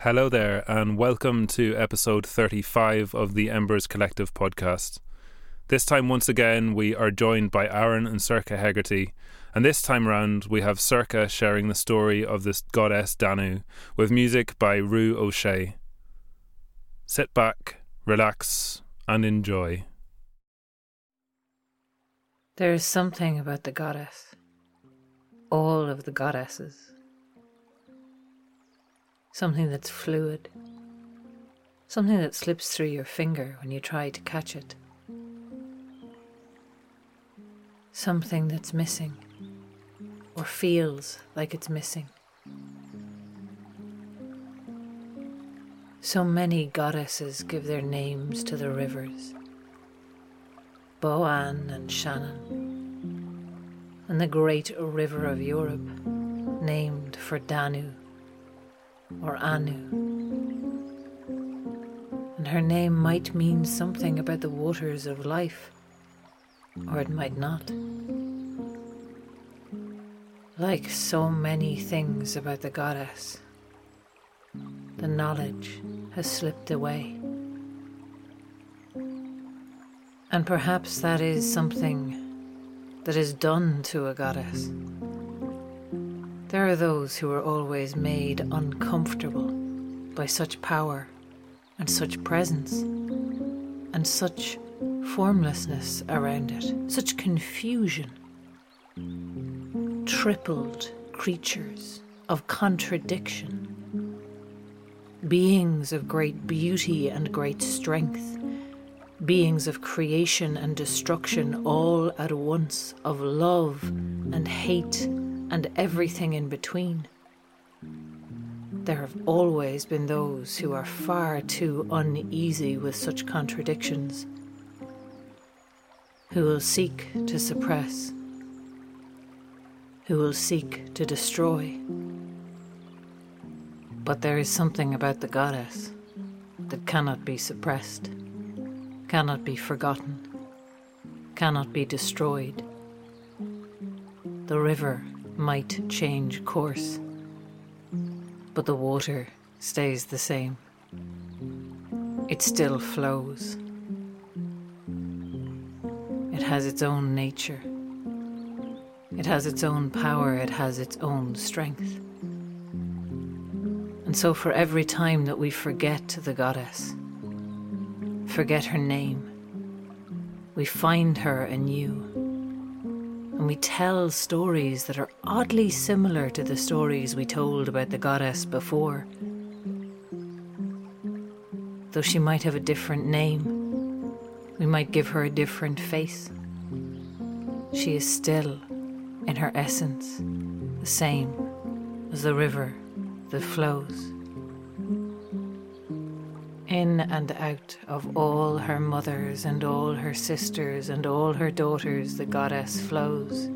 Hello there, and welcome to episode 35 of the Embers Collective podcast. This time, once again, we are joined by Aron and Sorcha Hegarty, and this time around, we have Sorcha sharing the story of this goddess Danu with music by Ru O'Sé. Sit back, relax, and enjoy. There is something about the goddess, all of the goddesses. Something that's fluid, something that slips through your finger when you try to catch it. Something that's missing, or feels like it's missing. So many goddesses give their names to the rivers Boann and Shannon, and the great river of Europe, named for Danu or Anu. And her name might mean something about the waters of life, or it might not. Like so many things about the goddess, the knowledge has slipped away. And perhaps that is something that is done to a goddess. There are those who are always made uncomfortable by such power and such presence and such formlessness around it, such confusion. Tripled creatures of contradiction, beings of great beauty and great strength beings of creation and destruction all at once, of love and hate and everything in between. There have always been those who are far too uneasy with such contradictions, who will seek to suppress, who will seek to destroy. But there is something about the goddess that cannot be suppressed cannot be forgotten, cannot be destroyed. The river might change course, but the water stays the same. It still flows. It has its own nature. It has its own power. It has its own strength. And so, for every time that we forget the goddess, forget her name. We find her anew. We tell stories that are oddly similar to the stories we told about the goddess before. Though she might have a different name, we might give her a different face. She is still, in her essence, the same as the river that flows in and out of all her mothers and all her sisters and all her daughters, the goddess flows,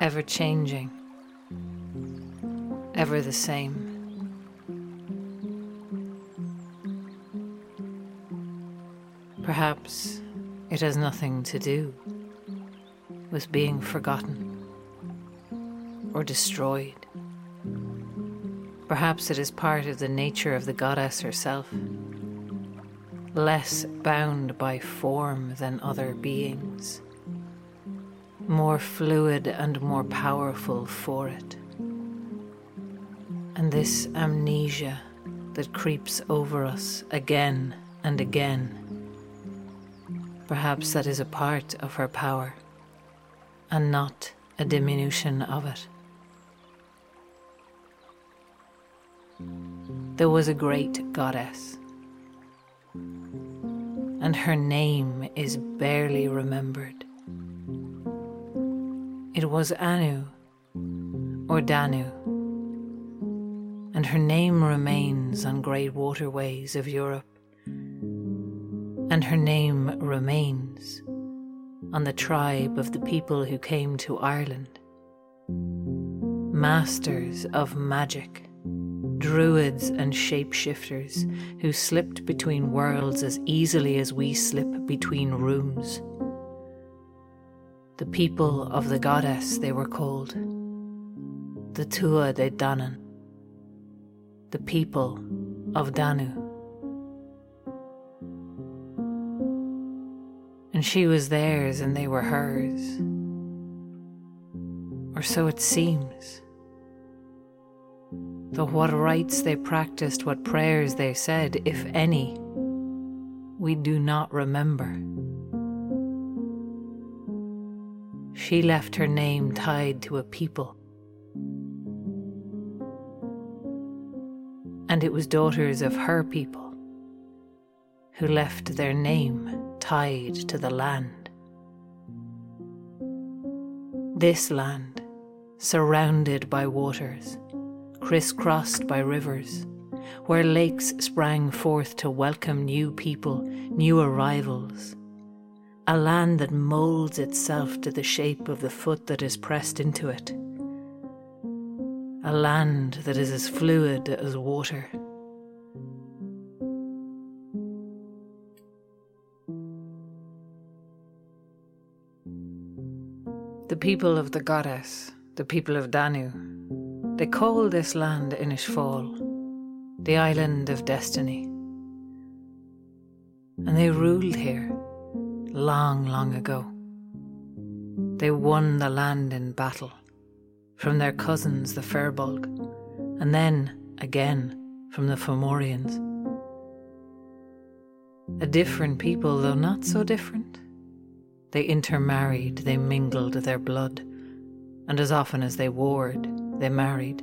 ever changing, ever the same. Perhaps it has nothing to do with being forgotten or destroyed. Perhaps it is part of the nature of the goddess herself, less bound by form than other beings, more fluid and more powerful for it. And this amnesia that creeps over us again and again, perhaps that is a part of her power and not a diminution of it. There was a great goddess, and her name is barely remembered. It was Anu, or Danu, and her name remains on great waterways of Europe, and her name remains on the tribe of the people who came to Ireland, masters of magic druids and shapeshifters who slipped between worlds as easily as we slip between rooms. The people of the goddess they were called, the Tuatha De Danann. the people of Danu. And she was theirs and they were hers. Or so it seems. Though what rites they practiced, what prayers they said, if any, we do not remember. She left her name tied to a people. And it was daughters of her people who left their name tied to the land. This land, surrounded by waters, crisscrossed by rivers, where lakes sprang forth to welcome new people, new arrivals. A land that moulds itself to the shape of the foot that is pressed into it. A land that is as fluid as water. The people of the goddess, the people of Danu, they call this land Inishfal the island of destiny. And they ruled here long, long ago. They won the land in battle from their cousins, the Firbolg, and then again from the Fomorians. A different people, though not so different. They intermarried, they mingled their blood, and as often as they warred, they married.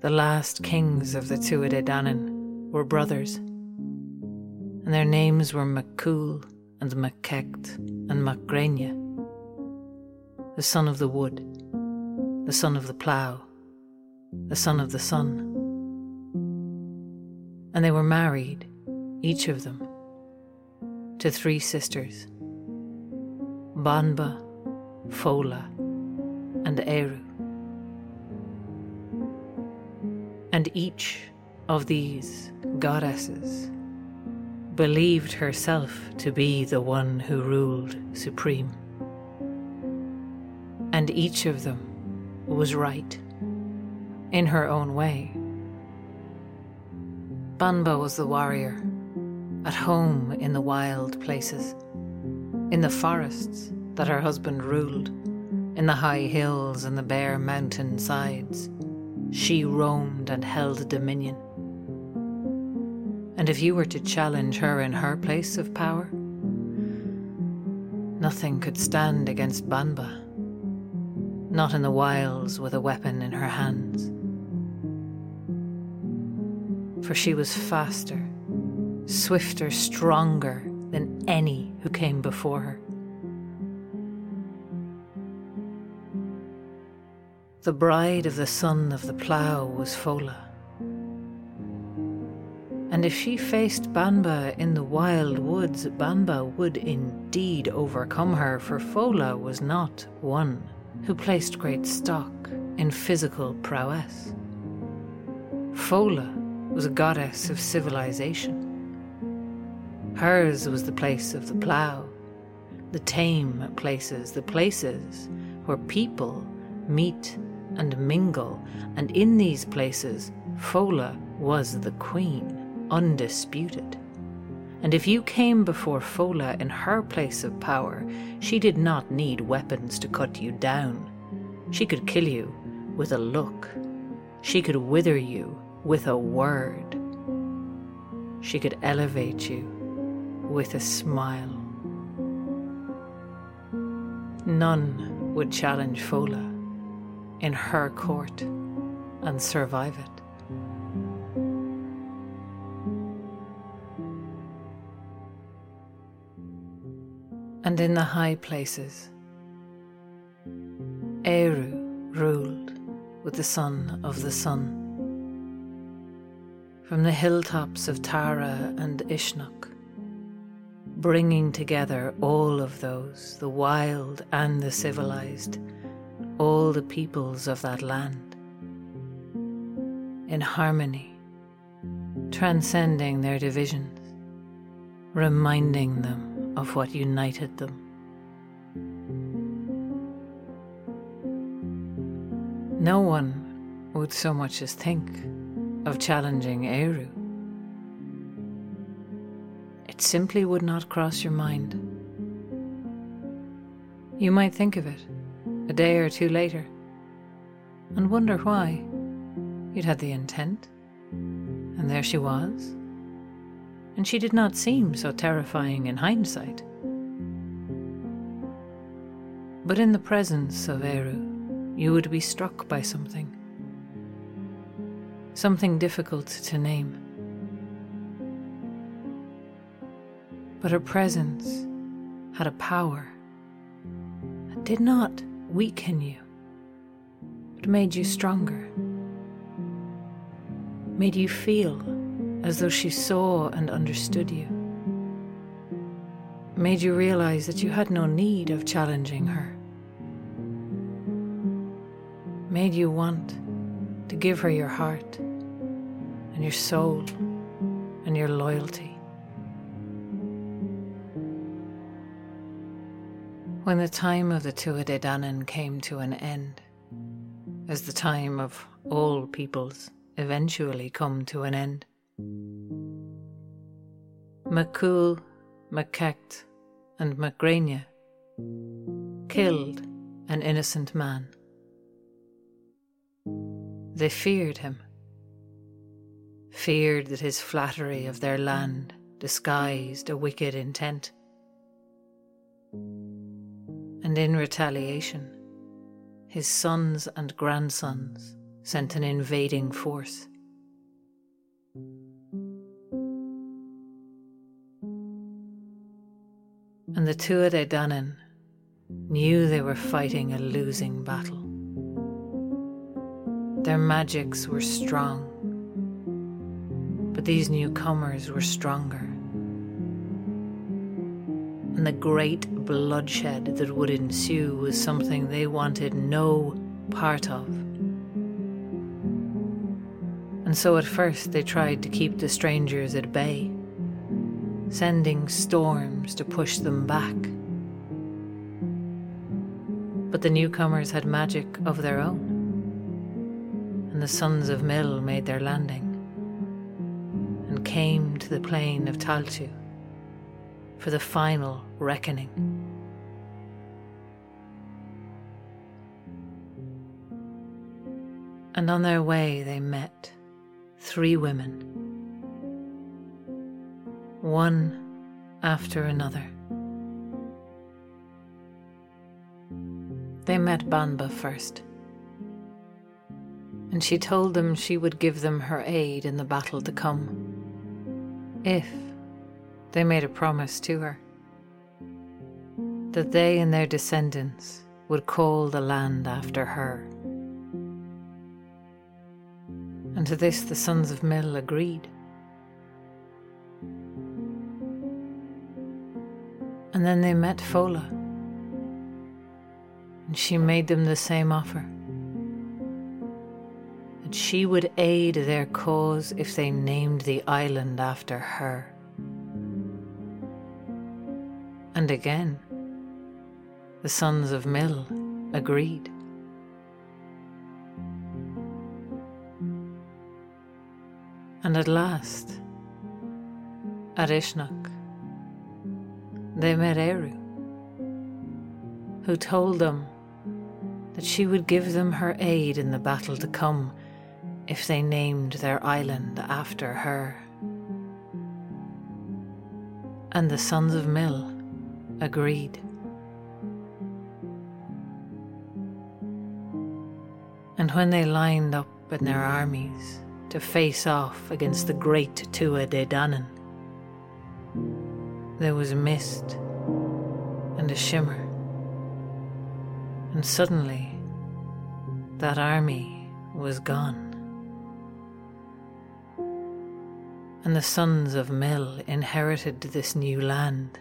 The last kings of the Tuatha Danann were brothers, and their names were MacCool and MacCecht and MacGrania, the son of the wood, the son of the plough, the son of the sun. And they were married, each of them, to three sisters Banba, Fola, and Ériu. And each of these goddesses believed herself to be the one who ruled supreme. And each of them was right in her own way. Banba was the warrior, at home in the wild places, in the forests that her husband ruled, in the high hills and the bare mountain sides she roamed and held dominion. And if you were to challenge her in her place of power, nothing could stand against Banba, not in the wilds with a weapon in her hands. For she was faster, swifter, stronger than any who came before her. The bride of the son of the plough was Fola. And if she faced Banba in the wild woods, Banba would indeed overcome her, for Fola was not one who placed great stock in physical prowess. Fola was a goddess of civilization. Hers was the place of the plough, the tame places, the places where people meet and mingle, and in these places, Fola was the queen, undisputed. And if you came before Fola in her place of power, she did not need weapons to cut you down. She could kill you with a look. She could wither you with a word. She could elevate you with a smile. None would challenge Fola in her court and survive it. And in the high places, Ériu ruled with the son of the sun. From the hilltops of Tara and Uisneach, bringing together all of those, the wild and the civilized, all the peoples of that land in harmony, transcending their divisions, reminding them of what united them. No one would so much as think of challenging Ériu. It simply would not cross your mind. You might think of it a day or two later and wonder why. You'd had the intent, and there she was. And she did not seem so terrifying in hindsight. But in the presence of Ériu, you would be struck by something. Something difficult to name. But her presence had a power that did not weaken you, but made you stronger. Made you feel as though she saw and understood you, made you realize that you had no need of challenging her, made you want to give her your heart and your soul and your loyalty. When the time of the Tuatha came to an end, as the time of all peoples eventually come to an end. McCool, MacCecht, and MacGrania killed an innocent man. They feared him, feared that his flattery of their land disguised a wicked intent. And in retaliation, his sons and grandsons sent an invading force. And the Tuatha Danann knew they were fighting a losing battle. Their magics were strong, but these newcomers were stronger. And the great bloodshed that would ensue was something they wanted no part of. And so at first they tried to keep the strangers at bay, sending storms to push them back. But the newcomers had magic of their own, and the sons of Míl made their landing and came to the plain of Tailtiu for the final reckoning. And on their way they met three women, one after another. They met Banba first, and she told them she would give them her aid in the battle to come, if they made a promise to her that they and their descendants would call the land after her. and to this the sons of Míl agreed. And then they met Fola, and she made them the same offer that she would aid their cause if they named the island after her. And again, the sons of Míl agreed. And at last, at Uisneach, they met Ériu, who told them that she would give them her aid in the battle to come if they named their island after her. And the sons of Míl agreed. And when they lined up in their armies, to face off against the great Tuatha Dé Danann. There was mist and a shimmer, and suddenly that army was gone. And the sons of Míl inherited this new land,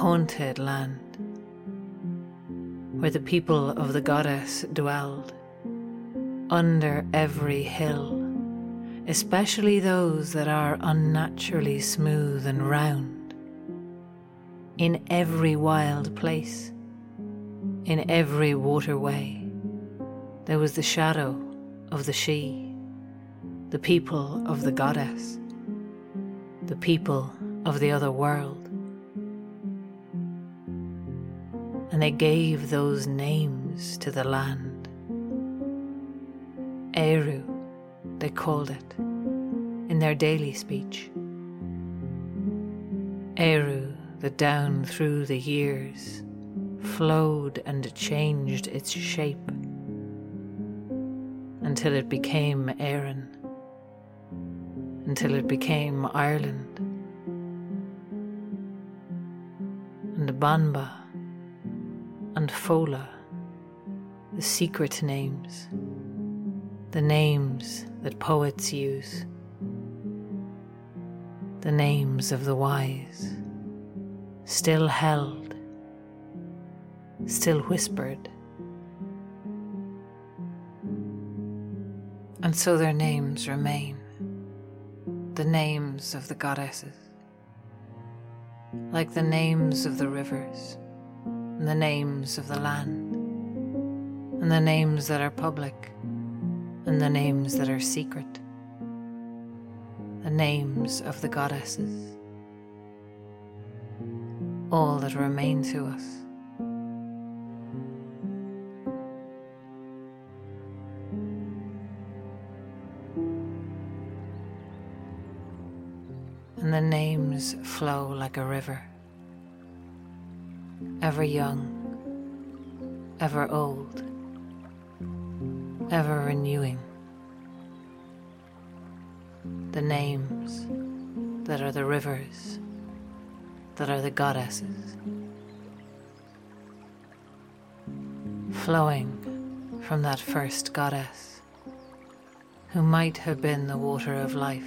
haunted land where the people of the goddess dwelled under every hill, especially those that are unnaturally smooth and round, in every wild place, In every waterway, there was the shadow of the she, the people of the goddess, the people of the other world. And they gave those names to the land. Ériu, they called it, in their daily speech. Ériu, that down through the years flowed and changed its shape until it became Erin, until it became Ireland. And Banba and Fola, the secret names, the names that poets use, the names of the wise, still held, still whispered. And so their names remain. The names of the goddesses, like the names of the rivers, and the names of the land, and the names that are public, and the names that are secret, the names of the goddesses, all that remain to us. and the names flow like a river, ever young, ever old, ever renewing. The names that are the rivers, that are the goddesses, flowing from that first goddess who might have been the water of life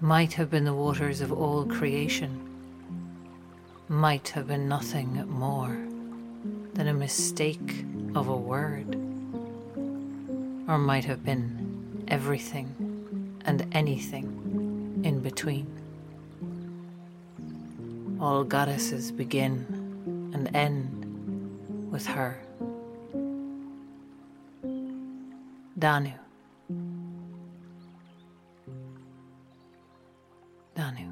might have been the waters of all creation, might have been nothing more than a mistake of a word, or might have been everything and anything in between. All goddesses begin and end with her. Danu. Danu.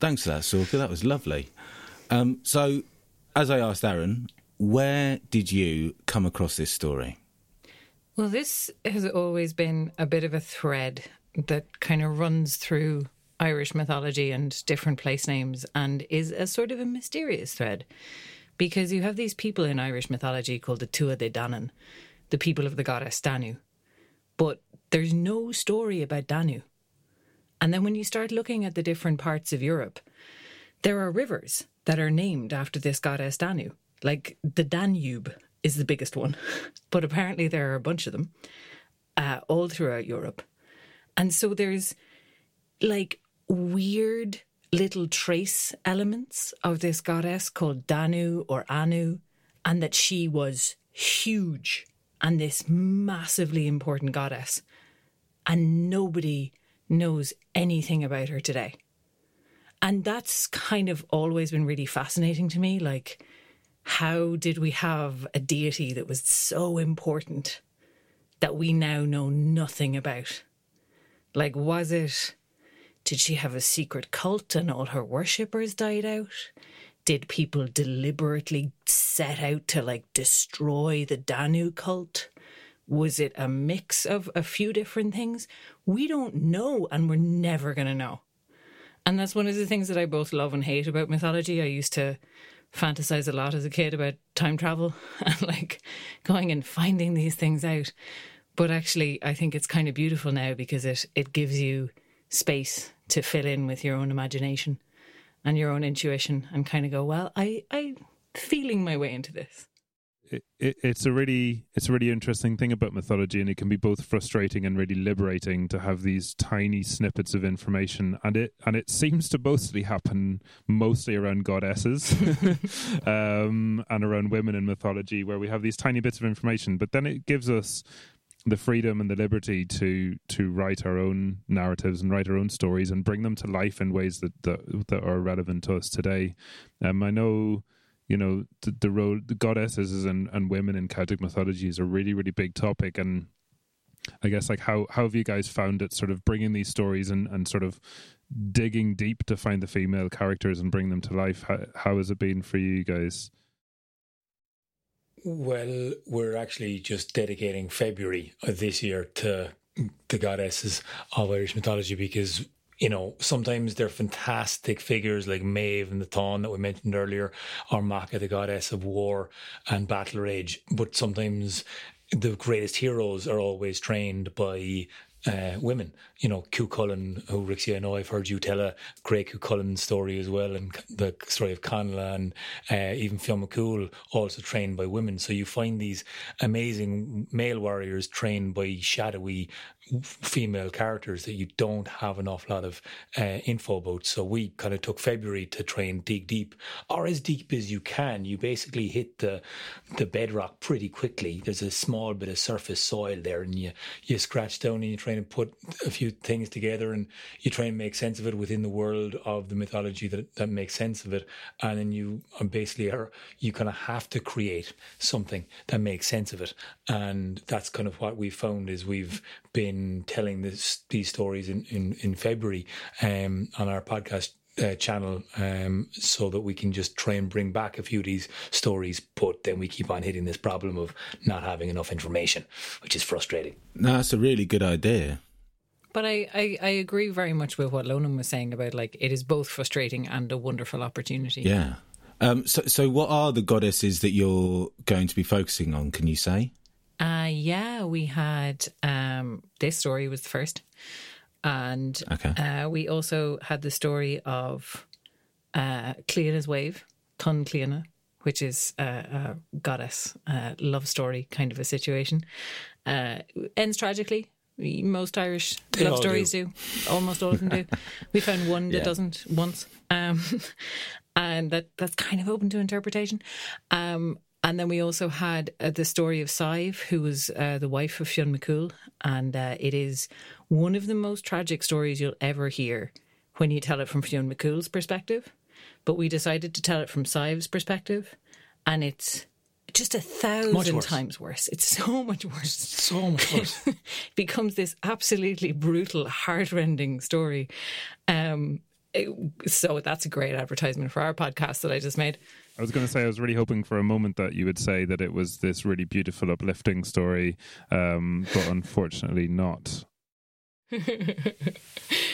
Thanks for that, Sorcha. That was lovely. Um, so, as I asked Aron, where did you come across this story? Well, this has always been a bit of a thread that kind of runs through Irish mythology and different place names and is a sort of a mysterious thread because you have these people in Irish mythology called the Tuatha De Danann, the people of the goddess Danu. But there's no story about Danu. And then when you start looking at the different parts of Europe, there are rivers that are named after this goddess Danu. Like the Danube is the biggest one, but apparently there are a bunch of them uh, all throughout Europe. And so there's like weird little trace elements of this goddess called Danu or Anu, and that she was huge and this massively important goddess. And nobody knows anything about her today. And that's kind of always been really fascinating to me. Like, how did we have a deity that was so important that we now know nothing about? Like, was it, did she have a secret cult and all her worshippers died out? Did people deliberately set out to like destroy the Danu cult? Was it a mix of a few different things? We don't know, and we're never going to know. And that's one of the things that I both love and hate about mythology. I used to fantasize a lot as a kid about time travel and like going and finding these things out. But actually, I think it's kind of beautiful now because it, it gives you space to fill in with your own imagination and your own intuition and kind of go, well, I, I'm feeling my way into this it, it, it's a really it's a really interesting thing about mythology, and it can be both frustrating and really liberating to have these tiny snippets of information. And it and it seems to mostly happen mostly around goddesses um, and around women in mythology, where we have these tiny bits of information. But then it gives us the freedom and the liberty to to write our own narratives and write our own stories and bring them to life in ways that that, that are relevant to us today. Um, I know you know the, the role the goddesses and, and women in Celtic mythology is a really really big topic. And I guess like how how have you guys found it sort of bringing these stories and and sort of digging deep to find the female characters and bring them to life? How, how has it been for you guys? Well, we're actually just dedicating February this year to the goddesses of Irish mythology because you know, sometimes they're fantastic figures like Maeve and the Thon that we mentioned earlier, or Macha, the goddess of war and battle rage. But sometimes the greatest heroes are always trained by uh, women. You know, Cú Chulainn, who Rixy, I know I've heard you tell a great Cú Chulainn story as well, and the story of Conla and uh, even Fionn McCool, also trained by women. So you find these amazing male warriors trained by shadowy female characters that you don't have an awful lot of uh, info about. So we kind of took February to try and dig deep, or as deep as you can. You basically hit the the bedrock pretty quickly. There's a small bit of surface soil there, and you you scratch down and you try and put a few things together, and you try and make sense of it within the world of the mythology that that makes sense of it, and then you basically are you kind of have to create something that makes sense of it, and that's kind of what we found is we've been telling this, these stories in, in, in February um, on our podcast uh, channel um, so that we can just try and bring back a few of these stories, but then we keep on hitting this problem of not having enough information, which is frustrating. No, that's a really good idea. But I, I, I agree very much with what Lonan was saying about like it is both frustrating and a wonderful opportunity. Yeah. Um, so, so what are the goddesses that you're going to be focusing on? Can you say? Uh, yeah, we had um, this story was the first, and Okay. uh, we also had the story of uh, Cleana's wave, Tun Cleana, which is uh, a goddess uh, love story kind of a situation. Uh, ends tragically. Most Irish They love all stories do. Almost all of them do. We found one that Yeah. doesn't once, um, and that that's kind of open to interpretation. Um, and then we also had uh, the story of Sadhbh, who was uh, the wife of Fionn McCool, and uh, it is one of the most tragic stories you'll ever hear when you tell it from Fionn McCool's perspective. But we decided to tell it from Sadhbh's perspective, and it's just a thousand worse. times worse. It's so much worse. So much worse. It becomes this absolutely brutal, heartrending story. Um, it- so that's a great advertisement for our podcast that I just made. I was going to say I was really hoping for a moment that you would say that it was this really beautiful uplifting story um, but unfortunately not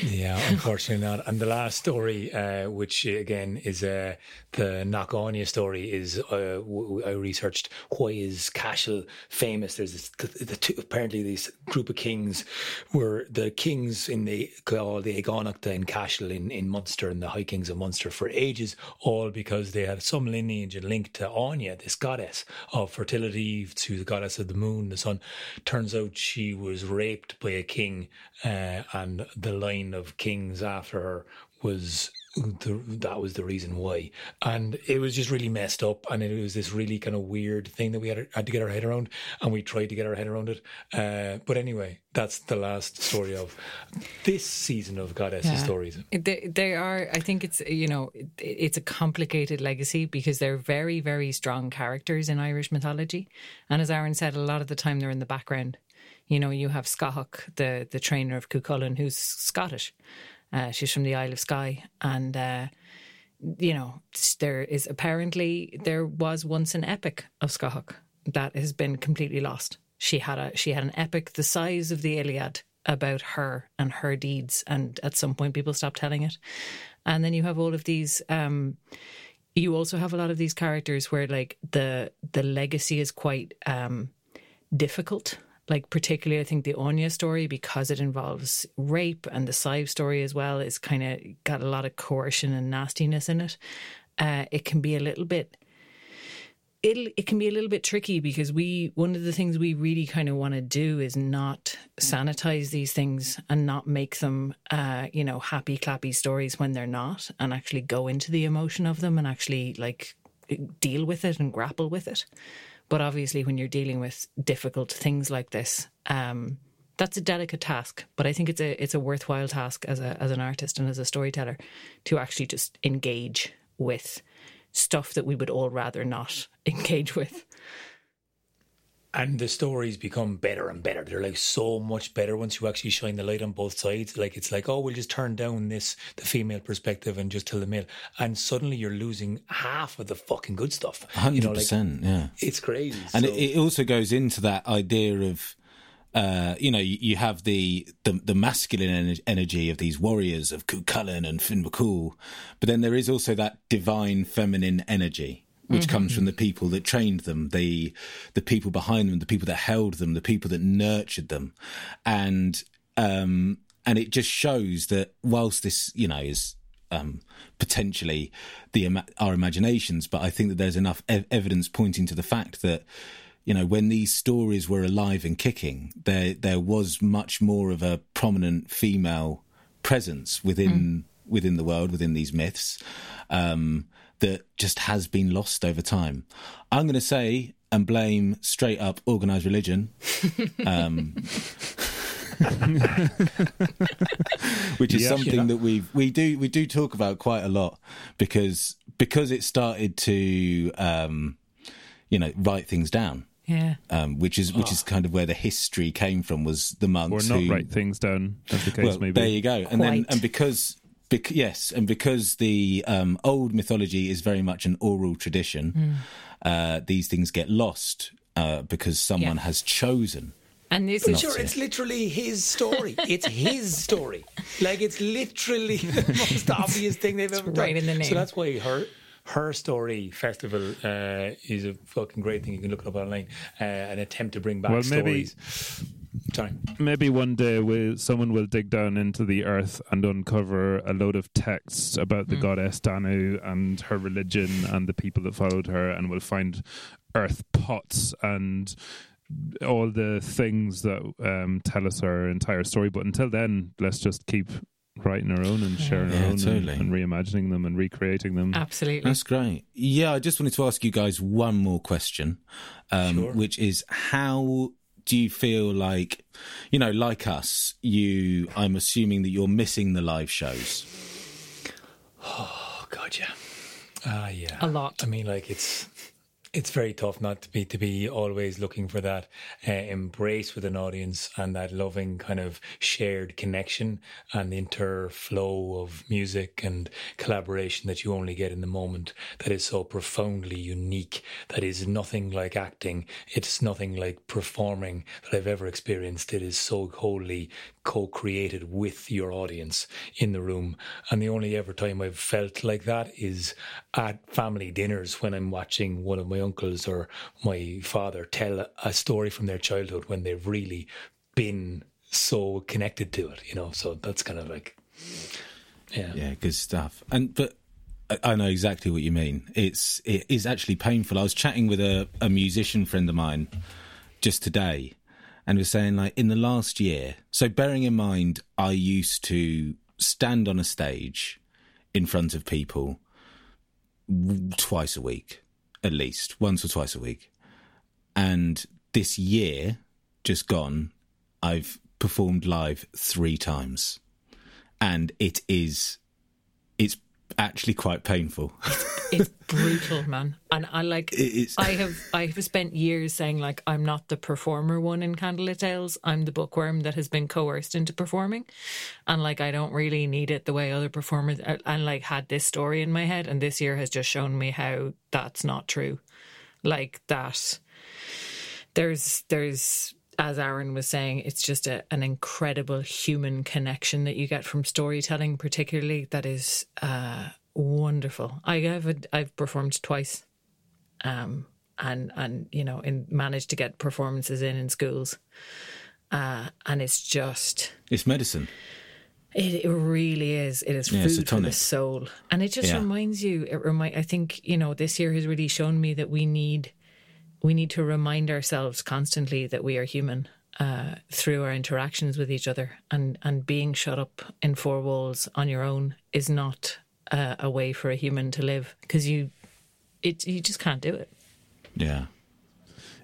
Yeah, unfortunately not. And the last story, uh, which again is uh, the Knockainey story, is uh, researched why is Cashel famous? There's this, the, the two, apparently this group of kings were the kings in the called the Eóganachta in Cashel in, in Munster and the High Kings of Munster for ages, all because they had some lineage and link to Áine, this goddess of fertility, to the goddess of the moon, the sun. Turns out she was raped by a king, uh, and the line of kings after her was the, that was the reason why, and it was just really messed up, and it was this really kind of weird thing that we had, had to get our head around, and we tried to get our head around it. Uh, but anyway, that's the last story of this season of Goddesses Yeah. stories. They, they are. I think it's you know it, it's a complicated legacy because they're very very strong characters in Irish mythology, and as Aron said, a lot of the time they're in the background. You know, you have Scáthach, the the trainer of Cuchulainn, who's Scottish. Uh, she's from the Isle of Skye, and uh, you know there is apparently there was once an epic of Scáthach that has been completely lost. She had a she had an epic the size of the Iliad about her and her deeds, and at some point people stopped telling it. And then you have all of these. Um, you also have a lot of these characters where like the the legacy is quite um, difficult. Like particularly, I think the Áine story because it involves rape, and the Sadhbh story as well is kind of got a lot of coercion and nastiness in it. Uh, it can be a little bit it it can be a little bit tricky because we one of the things we really kind of want to do is not sanitize these things and not make them uh you know happy clappy stories when they're not and actually go into the emotion of them and actually like deal with it and grapple with it But obviously, when you're dealing with difficult things like this, um, that's a delicate task. But I think it's a it's a worthwhile task as a as an artist and as a storyteller to actually just engage with stuff that we would all rather not engage with. And the stories become better and better. They're like so much better once you actually shine the light on both sides. Like it's like, oh, we'll just turn down this the female perspective and just tell the male, and suddenly you're losing half of the fucking good stuff. You Hundred know, like, percent, yeah. it's crazy. And So- it, it also goes into that idea of, uh, you know, you, you have the, the the masculine ener- energy of these warriors of Cú Chulainn and Finn McCool, but then there is also that divine feminine energy. Which comes from the people that trained them, the the people behind them, the people that held them, the people that nurtured them, and um, and it just shows that whilst this, you know, is um, potentially the our imaginations, but I think that there's enough ev- evidence pointing to the fact that you know when these stories were alive and kicking, there there was much more of a prominent female presence within within the world, within these myths, um, that just has been lost over time. I'm going to say and blame straight up organized religion. Um, which is Yeah. something Yeah. that we we do we do talk about quite a lot because because it started to um, you know write things down, Yeah. um, which is which is kind of where the history came from was the Or monks not who write things down, as the case well, may be. there you go. And then and because bec- yes, and because the um, old mythology is very much an oral tradition, uh, these things get lost uh, because someone Yeah. has chosen. And this is Sure, it's literally his story. It's his story. Like it's literally the most obvious thing they've ever done. in the name. So that's why her her story festival uh, is a fucking great thing. You can look it up online. Uh, an attempt to bring back Well, maybe- stories. Sorry. Maybe one day we, someone will dig down into the earth and uncover a load of texts about the goddess Danu and her religion and the people that followed her, and we'll find earth pots and all the things that um, tell us our entire story. But until then, let's just keep writing our own and sharing our Yeah, own and- and, reimagining them and recreating them. absolutely. That's great. Yeah, I just wanted to ask you guys one more question, um, Sure. which is how do you feel like, you know, like us, you, I'm assuming that you're missing the live shows. Oh God, yeah. Ah, yeah. A lot. I mean, like it's it's very tough not to be to be always looking for that uh, embrace with an audience and that loving kind of shared connection and the interflow of music and collaboration that you only get in the moment that is so profoundly unique that is nothing like acting. It's nothing like performing that I've ever experienced. It is so wholly co-created with your audience in the room. And the only ever time I've felt like that is at family dinners when I'm watching one of my uncles or my father tell a story from their childhood when they've really been so connected to it, you know. So that's kind of like, yeah, Yeah, good stuff. And but I- know exactly what you mean. It's it is actually painful. I was chatting with a, a musician friend of mine just today, and was saying like in the last year. So bearing in mind, I used to stand on a stage in front of people twice a week, at least once or twice a week, and this year just gone, I've performed live three times, and it is it's actually quite painful. it's brutal, man. And I like. I have. I have spent years saying like I'm not the performer one in Candlelit Tales. I'm the bookworm that has been coerced into performing, and like I don't really need it the way other performers. uh, And like had this story in my head, and this year has just shown me how that's not true. Like that. There's there's as Aron was saying, it's just a, an incredible human connection that you get from storytelling, particularly that is uh, wonderful. I have a, I've performed twice, um, and and you know, and managed to get performances in in schools, uh, and it's just It's medicine. it, it really is. It is Yeah, food for the soul, and it just Yeah. reminds you. It remind. I think you know this year has really shown me that we need we need to remind ourselves constantly that we are human uh, through our interactions with each other, and and being shut up in four walls on your own is not uh, a way for a human to live because you it you just can't do it. Yeah.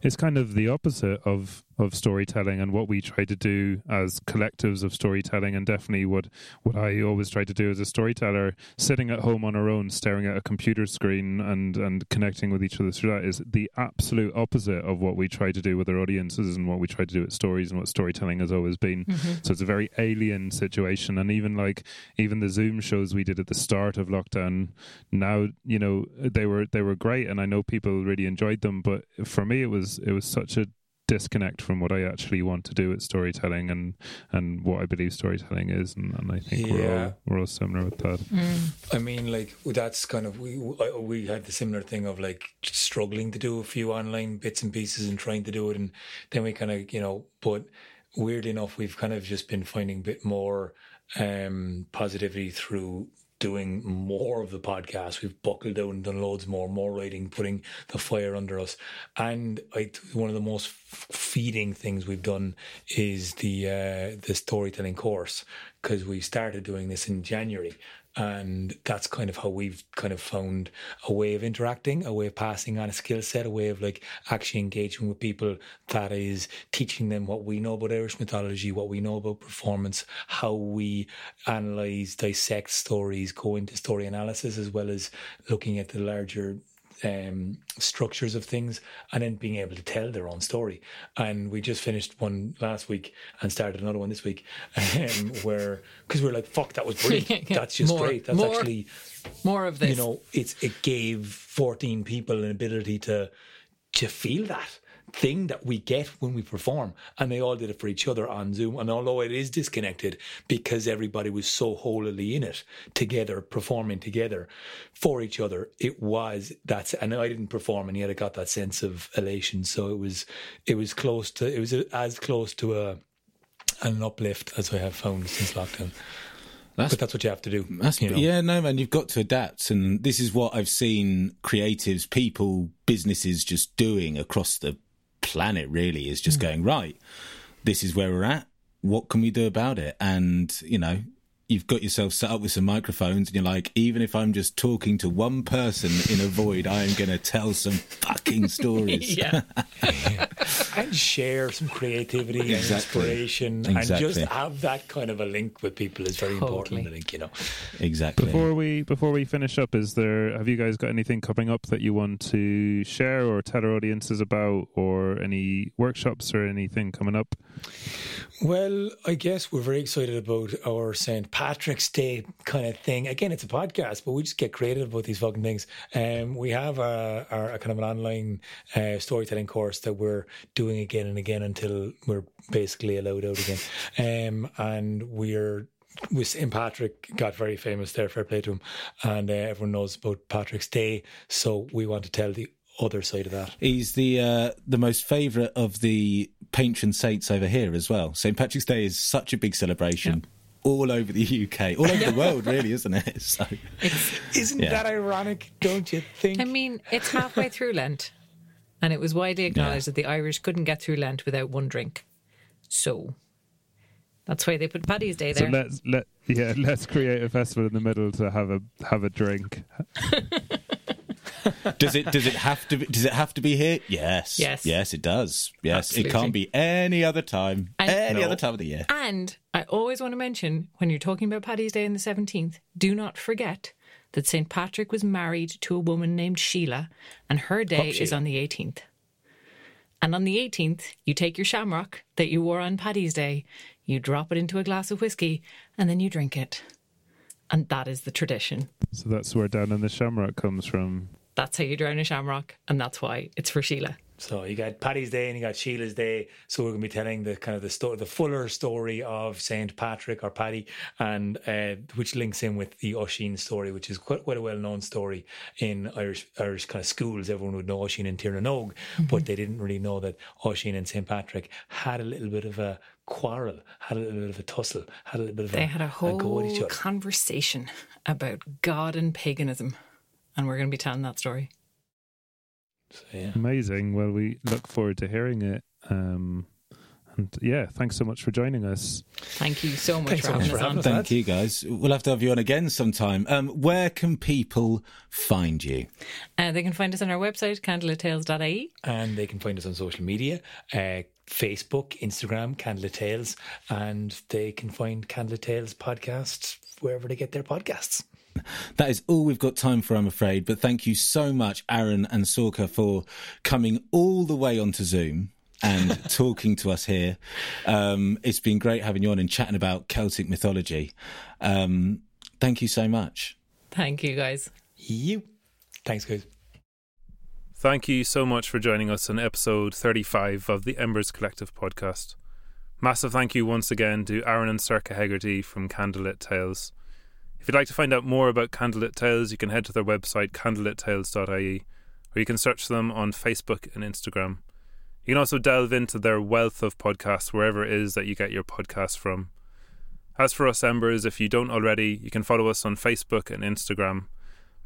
it's kind of the opposite of of storytelling and what we try to do as collectives of storytelling and definitely what what I always try to do as a storyteller sitting at home on our own staring at a computer screen and and connecting with each other through that is the absolute opposite of what we try to do with our audiences and what we try to do with stories and what storytelling has always been Mm-hmm. so it's a very alien situation and even like even the zoom shows we did at the start of lockdown now you know they were they were great and I know people really enjoyed them but for me it was it was such a disconnect from what I actually want to do with storytelling and and what I believe storytelling is and, and I think we're all we're all similar with that. I mean, like that's kind of we we had the similar thing of like struggling to do a few online bits and pieces and trying to do it, and then we kind of you know, but weirdly enough, we've kind of just been finding a bit more um positivity through doing more of the podcast. We've buckled down and done loads more, more writing, putting the fire under us. And I, one of the most feeding things we've done is the uh, the storytelling course because we started doing this in January. And that's kind of how we've kind of found a way of interacting, a way of passing on a skill set, a way of like actually engaging with people that is teaching them what we know about Irish mythology, what we know about performance, how we analyze, dissect stories, go into story analysis, as well as looking at the larger um, structures of things and then being able to tell their own story. And we just finished one last week and started another one this week um, where, because we are like, fuck, that was brilliant. That's just More- great. That's more. actually, More of this. you know, it's it gave 14 people an ability to to feel that thing that we get when we perform and they all did it for each other on zoom and although it is disconnected because everybody was so wholly in it together performing together for each other it was that's and i didn't perform and yet i got that sense of elation so it was it was close to it was as close to a an uplift as i have found since lockdown That's but that's what you have to do you know? Yeah, no, man, you've got to adapt. And this is what I've seen creatives, people, businesses just doing across the planet, really, is just hmm. going, right, this is where we're at. What can we do about it? And, you know, you've got yourself set up with some microphones and you're like, even if I'm just talking to one person in a void, I am going to tell some fucking stories. yeah. and share some creativity and Exactly. inspiration and just have that kind of a link with people is very important I think you know exactly. Before we before we finish up, is there have you guys got anything coming up that you want to share or tell our audiences about, or any workshops or anything coming up? well I guess we're very excited about our St Patrick's Day kind of thing again it's a podcast but we just get creative about these fucking things um, we have a, our, a kind of an online uh, storytelling course that we're doing again and again until we're basically allowed out again um, and we're with St. Patrick got very famous there, fair play to him. And uh, everyone knows about Patrick's Day. So we want to tell the other side of that. He's the uh, the most favourite of the patron saints over here as well. St Patrick's Day is such a big celebration all over the UK, all over the world, really, isn't it? So, Isn't Yeah. that ironic, don't you think? I mean, it's halfway through Lent, and it was widely acknowledged Yeah. that the Irish couldn't get through Lent without one drink. So that's why they put Paddy's Day there. So there. let's let yeah let's create a festival in the middle to have a have a drink. does it does it have to be, does it have to be here? Yes, Yes. yes, it does. Yes, it can't be any other time, And- any No. other time of the year. And I always want to mention when you're talking about Paddy's Day on the 17th, do not forget that St. Patrick was married to a woman named Sheila, and her day is Sheila. on the 18th. And on the 18th, you take your shamrock that you wore on Paddy's Day, you drop it into a glass of whiskey, and then you drink it. And that is the tradition. So that's where down in the Shamrock comes from. That's how you drown a shamrock, and that's why it's for Sheila. So you got Paddy's Day and you got Sheila's Day. So we're going to be telling the kind of the story, the fuller story of Saint Patrick or Paddy, and uh, which links in with the Oisin story, which is quite, quite a well-known story in Irish Irish kind of schools. Everyone would know Oisin and Tirnanog, but they didn't really know that Oisin and Saint Patrick had a little bit of a quarrel, had a little bit of a tussle, had a little bit of They a, had a go at each whole other. conversation about God and paganism, and we're going to be telling that story. So, yeah. Amazing. Well, we look forward to hearing it. Um, And yeah, thanks so much for joining us. Thank you so much Thanks for so much having for us having on. us. Thank you, guys. We'll have to have you on again sometime. Um, where can people find you? Uh, they can find us on our website, candlelittales.ie. And they can find us on social media uh, Facebook, Instagram, Candlelit Tales, and they can find Candlelit Tales podcasts wherever they get their podcasts. That is all we've got time for, I'm afraid. But thank you so much, Aron and Sorcha, for coming all the way onto Zoom and talking to us here. Um, it's been great having you on and chatting about Celtic mythology. Um, thank you so much. Thank you, guys. You. Thanks, guys. Thank you so much for joining us on episode 35 of the Embers Collective podcast. Massive thank you once again to Aron and Sorcha Hegarty from Candlelit Tales. If you'd like to find out more about Candlelit Tales, you can head to their website candlelittales.ie or you can search them on Facebook and Instagram. You can also delve into their wealth of podcasts wherever it is that you get your podcasts from. As for us Embers, if you don't already, you can follow us on Facebook and Instagram.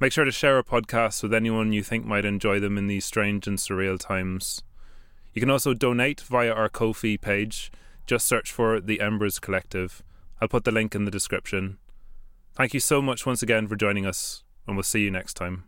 Make sure to share our podcasts with anyone you think might enjoy them in these strange and surreal times. You can also donate via our Ko-fi page. Just search for the Embers Collective. I'll put the link in the description. Thank you so much once again for joining us, and we'll see you next time.